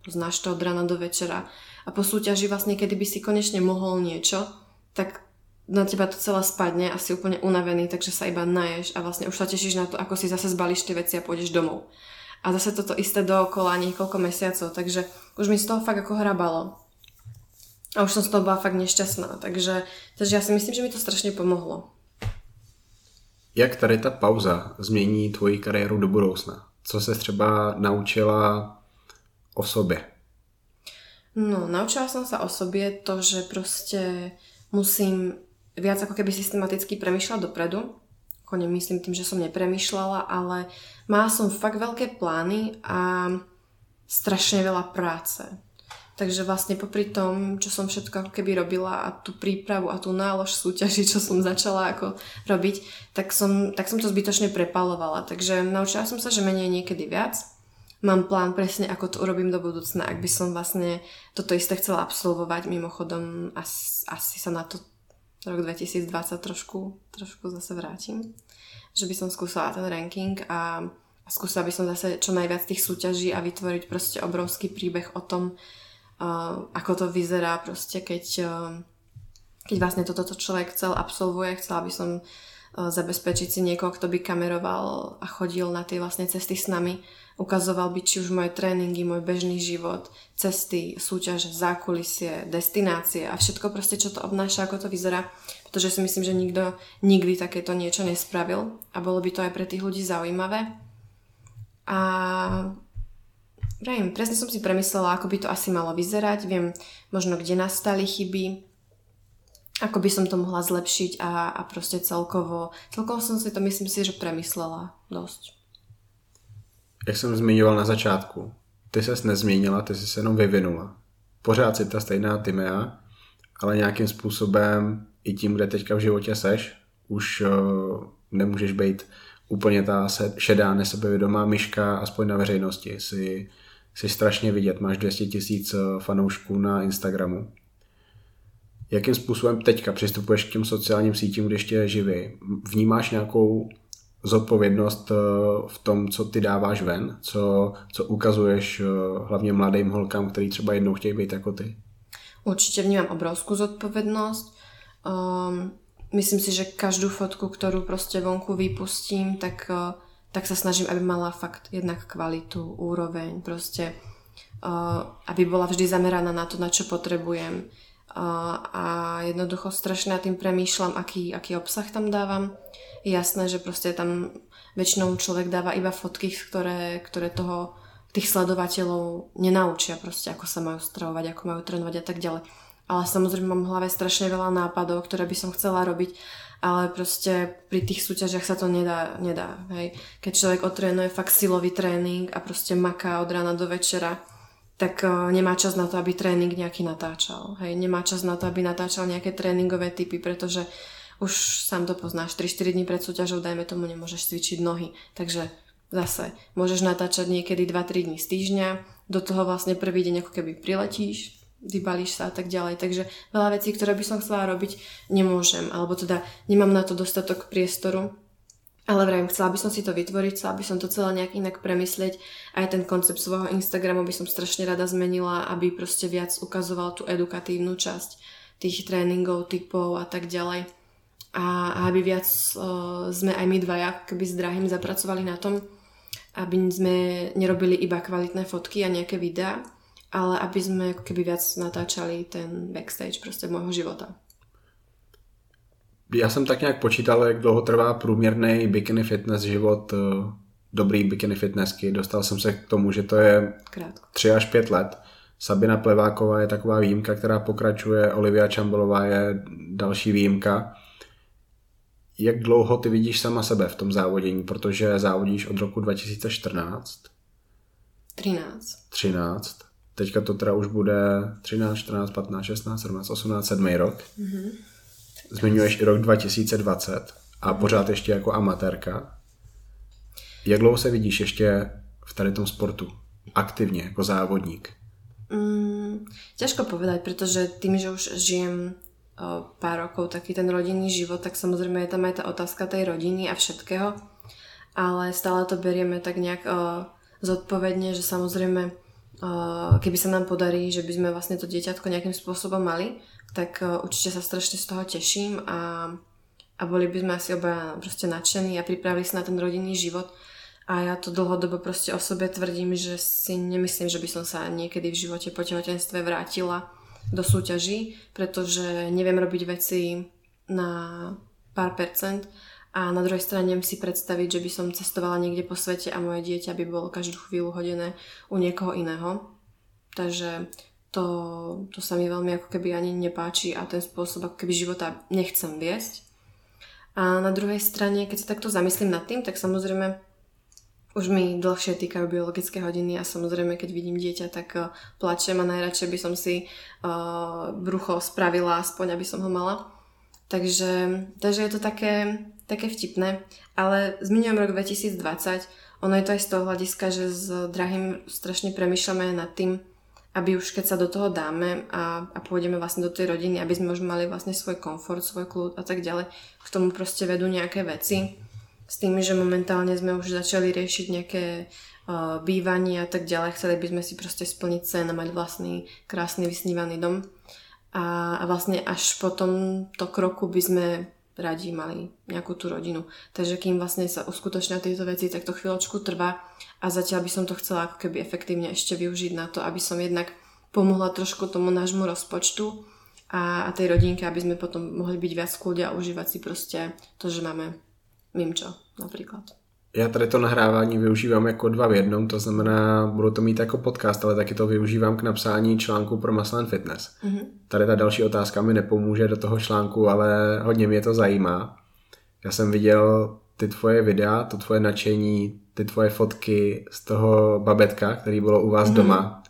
poznáš to od rána do večera a po súťaži vlastne, kedy by si konečne mohol niečo, tak na teba to celé spadne a si úplne unavený, takže sa iba naješ a vlastne už sa tešíš na to, ako si zase zbalíš tie veci a pôjdeš domov. A zase toto isté dookola niekoľko mesiacov, takže už mi z toho fakt ako hrabalo. A už som z toho bola fakt nešťastná, takže, takže ja si myslím, že mi to strašne pomohlo. Jak tady ta pauza změní tvoji kariéru do budoucna? Co se třeba naučila o sobě? No, naučila som sa o sobě to, že proste musím viac ako keby systematicky premýšľať dopredu. Ako nemyslím tým, že som nepremýšľala, ale mala som fakt veľké plány a strašne veľa práce. Takže vlastne popri tom, čo som všetko ako keby robila a tú prípravu a tú nálož súťaži, čo som začala ako robiť, tak som, tak som to zbytočne prepalovala. Takže naučila som sa, že menej niekedy viac. Mám plán presne, ako to urobím do budúcna, ak by som vlastne toto isté chcela absolvovať. Mimochodom, asi, asi sa na to rok 2020 trošku, trošku zase vrátim. Že by som skúsala ten ranking a, a skúsala by som zase čo najviac tých súťaží a vytvoriť proste obrovský príbeh o tom, ako to vyzerá proste, keď, keď vlastne toto človek chcel, absolvuje, chcela by som zabezpečiť si niekoho, kto by kameroval a chodil na tie vlastne cesty s nami, ukazoval by či už moje tréningy, môj bežný život, cesty, súťaže, zákulisie, destinácie a všetko proste, čo to obnáša, ako to vyzerá, pretože si myslím, že nikto nikdy takéto niečo nespravil a bolo by to aj pre tých ľudí zaujímavé. A Vrajím, presne som si premyslela, ako by to asi malo vyzerať, viem možno, kde nastali chyby, ako by som to mohla zlepšiť a, a proste celkovo, celkovo som si to myslím si, že premyslela dosť. Jak jsem zmiňoval na začátku, ty ses nezměnila, ty jsi se jenom vyvinula. Pořád si ta stejná Timea, ale nějakým způsobem i tím, kde teďka v životě seš, už uh, nemůžeš být úplně ta šedá, nesebevědomá myška, aspoň na veřejnosti. Jsi jsi strašně vidět, máš 200 tisíc eh, fanoušků na Instagramu. Jakým způsobem teďka přistupuješ k těm sociálním sítím, když ještě živý? Vnímáš nějakou zodpovědnost eh, v tom, co ty dáváš ven, co, co ukazuješ eh, hlavně mladým holkám, který třeba jednou chtějí být jako ty? Určite vnímam obrovskú zodpovednosť. Um, myslím si, že každú fotku, ktorú proste vonku vypustím, tak uh, tak sa snažím, aby mala fakt jednak kvalitu, úroveň, proste, uh, aby bola vždy zameraná na to, na čo potrebujem. Uh, a jednoducho strašne nad tým premýšľam, aký, aký obsah tam dávam. Jasné, že proste tam väčšinou človek dáva iba fotky, ktoré, ktoré toho tých sledovateľov nenaučia proste, ako sa majú stravovať, ako majú trénovať a tak ďalej. Ale samozrejme mám v hlave strašne veľa nápadov, ktoré by som chcela robiť ale proste pri tých súťažiach sa to nedá, nedá hej. Keď človek otrénuje fakt silový tréning a proste maká od rána do večera, tak uh, nemá čas na to, aby tréning nejaký natáčal. Hej. Nemá čas na to, aby natáčal nejaké tréningové typy, pretože už sám to poznáš, 3-4 dní pred súťažou, dajme tomu, nemôžeš cvičiť nohy. Takže zase môžeš natáčať niekedy 2-3 dní z týždňa, do toho vlastne prvý deň ako keby priletíš, vybalíš sa a tak ďalej. Takže veľa vecí, ktoré by som chcela robiť, nemôžem, alebo teda nemám na to dostatok priestoru. Ale vrajím, chcela by som si to vytvoriť, chcela by som to celé nejak inak premyslieť. Aj ten koncept svojho Instagramu by som strašne rada zmenila, aby proste viac ukazoval tú edukatívnu časť tých tréningov, typov a tak ďalej. A, aby viac uh, sme aj my dvaja keby s drahým zapracovali na tom, aby sme nerobili iba kvalitné fotky a nejaké videá, ale aby sme ako keby viac natáčali ten backstage prostě môjho života. Já jsem tak nějak počítal, jak dlouho trvá průměrný bikini fitness život eh, dobrý bikini fitnessky. Dostal jsem se k tomu, že to je Krátko. 3 až 5 let. Sabina Pleváková je taková výjimka, která pokračuje, Olivia Čambelová je další výjimka jak dlouho ty vidíš sama sebe v tom závodění, protože závodíš od roku 2014? 13. 13. Teďka to teda už bude 13, 14, 15, 16, 17, 18, 7 rok. Mm-hmm. Zmiňuješ i rok 2020 a mm-hmm. pořád ještě jako amatérka. Jak dlouho se vidíš ještě v tady tom sportu? Aktivně, jako závodník? Mm, ťažko povedať, pretože tým, že už žijem pár rokov taký ten rodinný život, tak samozrejme je tam aj tá otázka tej rodiny a všetkého. Ale stále to berieme tak nejak uh, zodpovedne, že samozrejme uh, keby sa nám podarí, že by sme vlastne to dieťatko nejakým spôsobom mali, tak uh, určite sa strašne z toho teším a, a boli by sme asi oba proste nadšení a pripravili sa na ten rodinný život. A ja to dlhodobo proste o sebe tvrdím, že si nemyslím, že by som sa niekedy v živote po tehotenstve vrátila do súťaží, pretože neviem robiť veci na pár percent a na druhej strane si predstaviť, že by som cestovala niekde po svete a moje dieťa by bolo každú chvíľu hodené u niekoho iného. Takže to, to sa mi veľmi ako keby ani nepáči a ten spôsob ako keby života nechcem viesť. A na druhej strane, keď sa takto zamyslím nad tým, tak samozrejme už mi dlhšie týkajú biologické hodiny a samozrejme, keď vidím dieťa, tak uh, plačem a najradšej by som si uh, brucho spravila, aspoň aby som ho mala. Takže, takže je to také, také vtipné. Ale zmiňujem rok 2020. Ono je to aj z toho hľadiska, že s drahým strašne premyšľame nad tým, aby už keď sa do toho dáme a, a pôjdeme vlastne do tej rodiny, aby sme už mali vlastne svoj komfort, svoj kľud a tak ďalej, k tomu proste vedú nejaké veci s tým, že momentálne sme už začali riešiť nejaké uh, bývanie a tak ďalej. Chceli by sme si proste splniť sen a mať vlastný krásny vysnívaný dom. A, a vlastne až po tomto kroku by sme radi mali nejakú tú rodinu. Takže kým vlastne sa uskutočnia tieto veci, tak to chvíľočku trvá a zatiaľ by som to chcela ako keby efektívne ešte využiť na to, aby som jednak pomohla trošku tomu nášmu rozpočtu a, a tej rodinke, aby sme potom mohli byť viac v a užívať si proste to, že máme Mimčo například. Já tady to nahrávání využívám jako dva v jednom, to znamená, budu to mít jako podcast, ale taky to využívám k napsání článku pro Muscle Fitness. Mm-hmm. Tady ta další otázka mi nepomůže do toho článku, ale hodně mě to zajímá. Já jsem viděl ty tvoje videa, to tvoje nadšení, ty tvoje fotky z toho babetka, který bylo u vás mm-hmm. doma.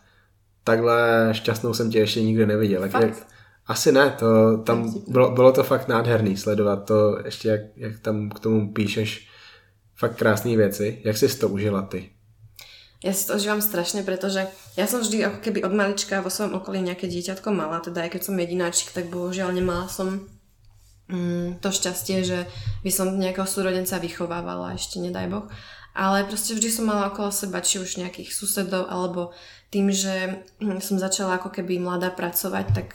Takhle šťastnou jsem tě ještě nikdy neviděl. Jak, asi ne, to tam bylo, bylo to fakt nádherný sledovat to, ještě jak, jak tam k tomu píšeš fakt krásné věci. Jak si to užila ty? Ja si to užívam strašne, pretože ja som vždy ako keby od malička vo svojom okolí nejaké dieťatko mala, teda aj keď som jedináčik, tak bohužiaľ nemala som mm, to šťastie, že by som nejakého súrodenca vychovávala, ešte nedaj Boh. Ale proste vždy som mala okolo seba či už nejakých susedov, alebo tým, že som začala ako keby mladá pracovať, tak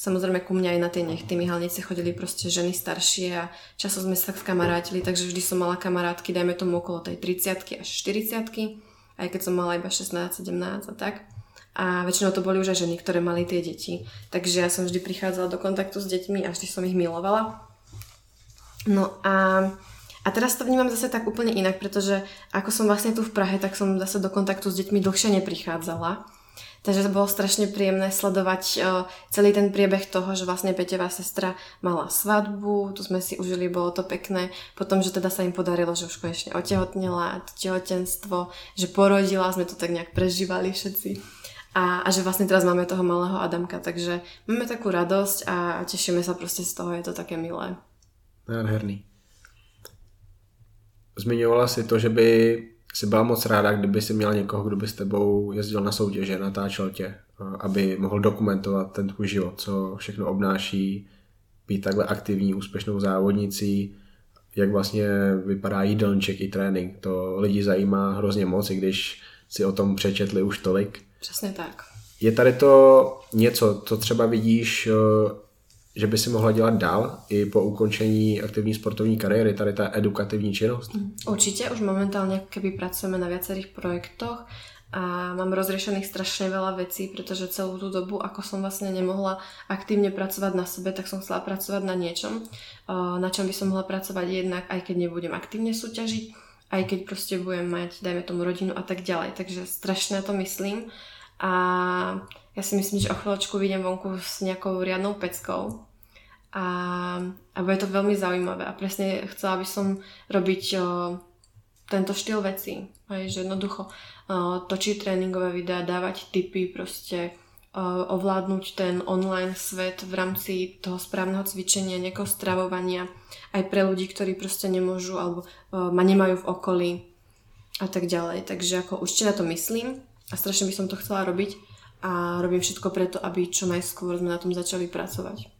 Samozrejme ku mňa aj na tej nechty myhalnice chodili proste ženy staršie a často sme sa kamarátili, takže vždy som mala kamarátky, dajme tomu okolo tej 30 až 40 aj keď som mala iba 16, 17 a tak. A väčšinou to boli už aj ženy, ktoré mali tie deti. Takže ja som vždy prichádzala do kontaktu s deťmi a vždy som ich milovala. No a, a teraz to vnímam zase tak úplne inak, pretože ako som vlastne tu v Prahe, tak som zase do kontaktu s deťmi dlhšie neprichádzala. Takže to bolo strašne príjemné sledovať uh, celý ten priebeh toho, že vlastne Peťová sestra mala svadbu, tu sme si užili, bolo to pekné. Potom, že teda sa im podarilo, že už konečne otehotnila, tehotenstvo, že porodila, sme to tak nejak prežívali všetci. A, a že vlastne teraz máme toho malého Adamka, takže máme takú radosť a tešíme sa proste z toho, je to také milé. Nádherný. Zmiňovala si to, že by jsi byla moc ráda, kdyby si měla někoho, kdo by s tebou jezdil na soutěže, natáčel tě, aby mohl dokumentovat ten tvůj život, co všechno obnáší být takhle aktivní, úspěšnou závodnicí, jak vlastně vypadá jídelníček i trénink. To lidi zajímá hrozně moc, i když si o tom přečetli už tolik. Přesně tak. Je tady to něco, co třeba vidíš, eh, že by si mohla dělat dál i po ukončení aktivní sportovní kariéry, tady ta edukativní činnost? Určite, už momentálne keby pracujeme na viacerých projektoch a mám rozriešených strašne veľa vecí, pretože celú tú dobu, ako som vlastne nemohla aktívne pracovať na sebe, tak som chcela pracovať na niečom, na čom by som mohla pracovať jednak, aj keď nebudem aktívne súťažiť, aj keď proste budem mať, dajme tomu rodinu a tak ďalej. Takže strašne to myslím a ja si myslím, že o chvíľočku vidím vonku s nejakou riadnou peckou a, a bude to veľmi zaujímavé a presne chcela by som robiť o, tento štýl veci, aj, že jednoducho o, točiť tréningové videá, dávať tipy, proste o, ovládnuť ten online svet v rámci toho správneho cvičenia, nejakého stravovania, aj pre ľudí, ktorí proste nemôžu alebo o, ma nemajú v okolí a tak ďalej. Takže ako určite na to myslím a strašne by som to chcela robiť a robím všetko preto, aby čo najskôr sme na tom začali pracovať.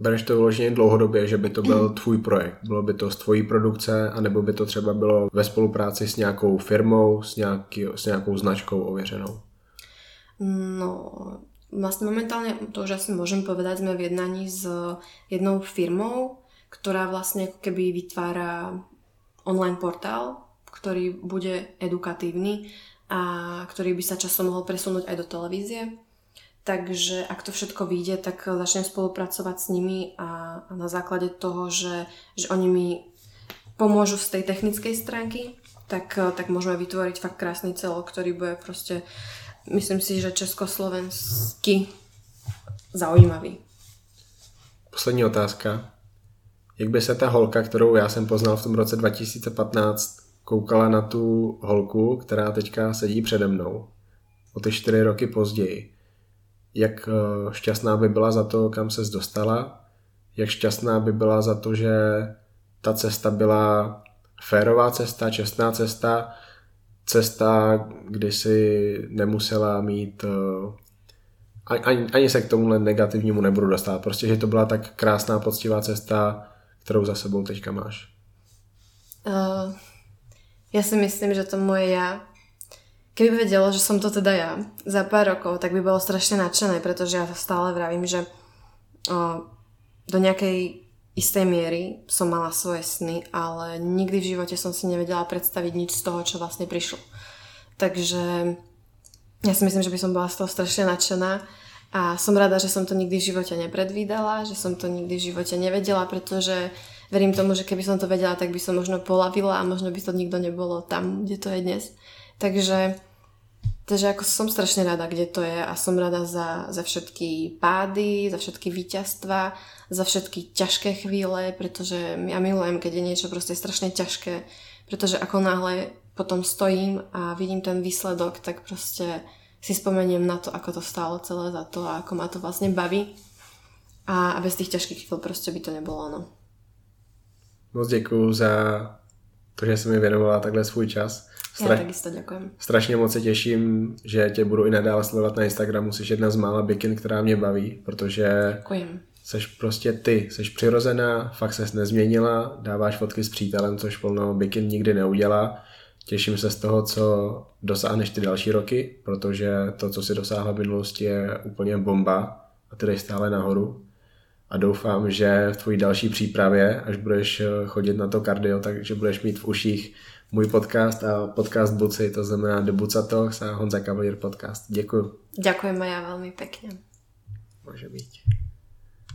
Bereš to vyloženě dlouhodobě, že by to byl tvůj projekt? Bylo by to z tvojí produkce, anebo by to třeba bylo ve spolupráci s nějakou firmou, s, nějaký, s nějakou značkou ověřenou? No, vlastne momentálne, to už asi môžem povedať, sme v jednaní s jednou firmou, ktorá vlastne ako keby vytvára online portál, ktorý bude edukatívny a ktorý by sa časom mohol presunúť aj do televízie. Takže ak to všetko vyjde, tak začnem spolupracovať s nimi a, a na základe toho, že, že oni mi pomôžu z tej technickej stránky, tak, tak môžeme vytvoriť fakt krásny celok, ktorý bude proste, myslím si, že československý zaujímavý. Poslední otázka. Jak by se ta holka, kterou já jsem poznal v tom roce 2015, koukala na tu holku, která teďka sedí přede mnou o ty čtyři roky později. Jak eh, šťastná by byla za to, kam se dostala, jak šťastná by byla za to, že ta cesta byla férová cesta, čestná cesta, cesta, kdy si nemusela mít eh, ani, ani se k tomuhle negativnímu nebudu dostat. Prostě, že to byla tak krásná, poctivá cesta, kterou za sebou teďka máš. Uh, ja si myslím, že to moje ja, keby vedelo, že som to teda ja za pár rokov, tak by bolo strašne nadšené, pretože ja stále vravím, že o, do nejakej istej miery som mala svoje sny, ale nikdy v živote som si nevedela predstaviť nič z toho, čo vlastne prišlo. Takže ja si myslím, že by som bola z toho strašne nadšená a som rada, že som to nikdy v živote nepredvídala, že som to nikdy v živote nevedela, pretože verím tomu, že keby som to vedela, tak by som možno polavila a možno by to nikto nebolo tam, kde to je dnes. Takže, takže ako som strašne rada, kde to je a som rada za, za všetky pády, za všetky víťazstva, za všetky ťažké chvíle, pretože ja milujem, keď je niečo proste strašne ťažké, pretože ako náhle potom stojím a vidím ten výsledok, tak proste si spomeniem na to, ako to stálo celé za to a ako ma to vlastne baví. A, a bez tých ťažkých chvíľ proste by to nebolo, no. Moc děkuju za to, že jsi mi věnovala takhle svůj čas. Stra... Já takisto děkujem. Strašně moc se těším, že tě budu i nadále sledovat na Instagramu. Jsi jedna z mála bikin, která mě baví, protože Děkujem. seš prostě ty, seš přirozená, fakt ses nezměnila, dáváš fotky s přítelem, což plno bikin nikdy neudělá. Těším se z toho, co dosáhneš ty další roky, protože to, co si dosáhla v minulosti, je úplně bomba a ty jdeš stále nahoru a doufám, že v tvojí další přípravě, až budeš chodit na to kardio, takže budeš mít v uších můj podcast a podcast Buci, to znamená The Buca Talks a Honza Cavalier podcast. Děkuji. Ďakujem ja veľmi pekne. Môže byť.